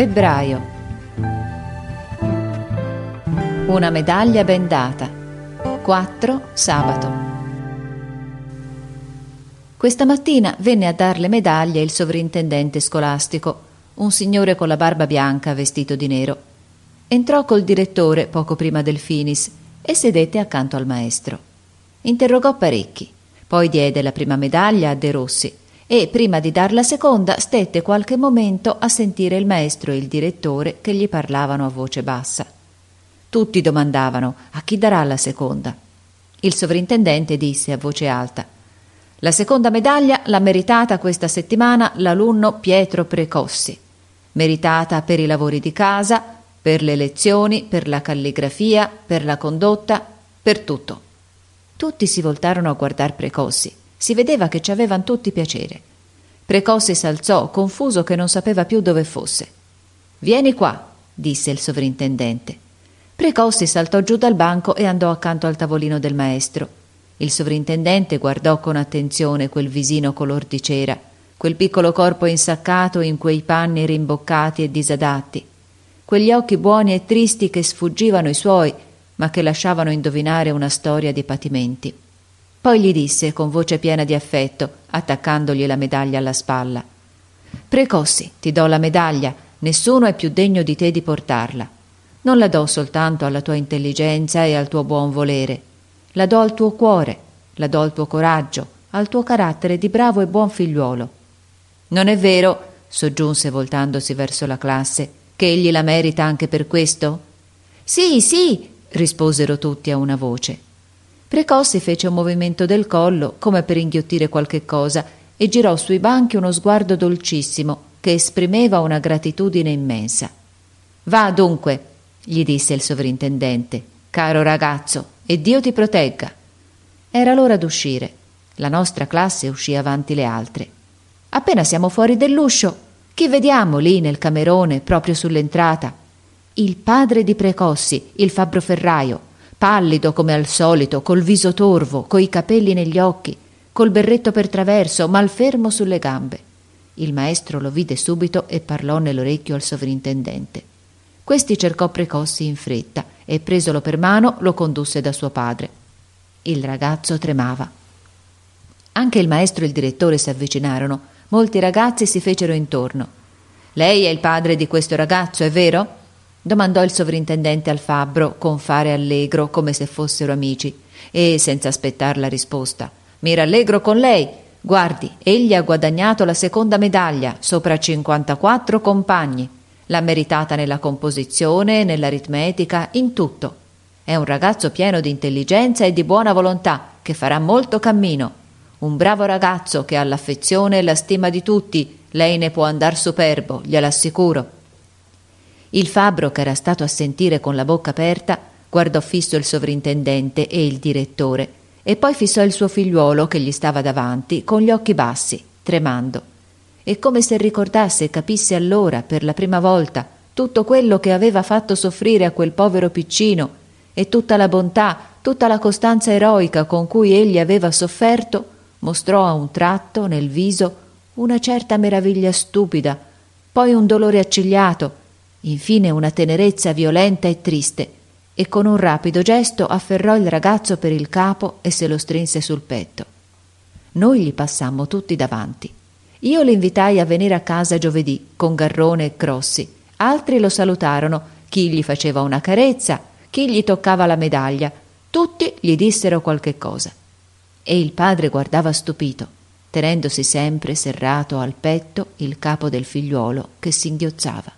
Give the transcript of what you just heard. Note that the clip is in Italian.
febbraio. Una medaglia bendata. 4 sabato. Questa mattina venne a dar le medaglie il sovrintendente scolastico, un signore con la barba bianca vestito di nero. Entrò col direttore poco prima del finis e sedette accanto al maestro. Interrogò parecchi, poi diede la prima medaglia a De Rossi e prima di dar la seconda stette qualche momento a sentire il maestro e il direttore che gli parlavano a voce bassa. Tutti domandavano a chi darà la seconda. Il sovrintendente disse a voce alta La seconda medaglia l'ha meritata questa settimana l'alunno Pietro Precossi, meritata per i lavori di casa, per le lezioni, per la calligrafia, per la condotta, per tutto. Tutti si voltarono a guardar Precossi si vedeva che ci avevano tutti piacere. Precossi s'alzò, confuso che non sapeva più dove fosse. Vieni qua, disse il sovrintendente. Precossi saltò giù dal banco e andò accanto al tavolino del maestro. Il sovrintendente guardò con attenzione quel visino color di cera, quel piccolo corpo insaccato in quei panni rimboccati e disadatti, quegli occhi buoni e tristi che sfuggivano i suoi, ma che lasciavano indovinare una storia di patimenti. Poi gli disse con voce piena di affetto, attaccandogli la medaglia alla spalla Precossi, ti do la medaglia, nessuno è più degno di te di portarla. Non la do soltanto alla tua intelligenza e al tuo buon volere, la do al tuo cuore, la do al tuo coraggio, al tuo carattere di bravo e buon figliuolo. Non è vero, soggiunse voltandosi verso la classe, che egli la merita anche per questo? Sì, sì, risposero tutti a una voce. Precossi fece un movimento del collo come per inghiottire qualche cosa e girò sui banchi uno sguardo dolcissimo che esprimeva una gratitudine immensa. Va dunque, gli disse il sovrintendente, caro ragazzo, e Dio ti protegga. Era l'ora d'uscire. La nostra classe uscì avanti le altre. Appena siamo fuori dell'uscio, chi vediamo lì nel camerone, proprio sull'entrata? Il padre di Precossi, il fabbro ferraio pallido come al solito, col viso torvo, coi capelli negli occhi, col berretto per traverso, malfermo sulle gambe. Il maestro lo vide subito e parlò nell'orecchio al sovrintendente. Questi cercò Precossi in fretta e, presolo per mano, lo condusse da suo padre. Il ragazzo tremava. Anche il maestro e il direttore si avvicinarono. Molti ragazzi si fecero intorno. Lei è il padre di questo ragazzo, è vero? Domandò il sovrintendente al fabbro con fare allegro come se fossero amici e senza aspettar la risposta mi rallegro con lei. Guardi egli ha guadagnato la seconda medaglia sopra cinquantaquattro compagni. L'ha meritata nella composizione nell'aritmetica in tutto. È un ragazzo pieno di intelligenza e di buona volontà che farà molto cammino. Un bravo ragazzo che ha l'affezione e la stima di tutti. Lei ne può andar superbo gliel'assicuro il fabbro, che era stato a sentire con la bocca aperta, guardò fisso il sovrintendente e il direttore, e poi fissò il suo figliuolo che gli stava davanti, con gli occhi bassi, tremando. E come se ricordasse e capisse allora, per la prima volta, tutto quello che aveva fatto soffrire a quel povero piccino, e tutta la bontà, tutta la costanza eroica con cui egli aveva sofferto, mostrò a un tratto nel viso una certa meraviglia stupida, poi un dolore accigliato, infine una tenerezza violenta e triste, e con un rapido gesto afferrò il ragazzo per il capo e se lo strinse sul petto. Noi gli passammo tutti davanti. Io l'invitai a venire a casa giovedì con Garrone e Crossi. Altri lo salutarono, chi gli faceva una carezza, chi gli toccava la medaglia. Tutti gli dissero qualche cosa. E il padre guardava stupito, tenendosi sempre serrato al petto il capo del figliuolo che singhiozzava.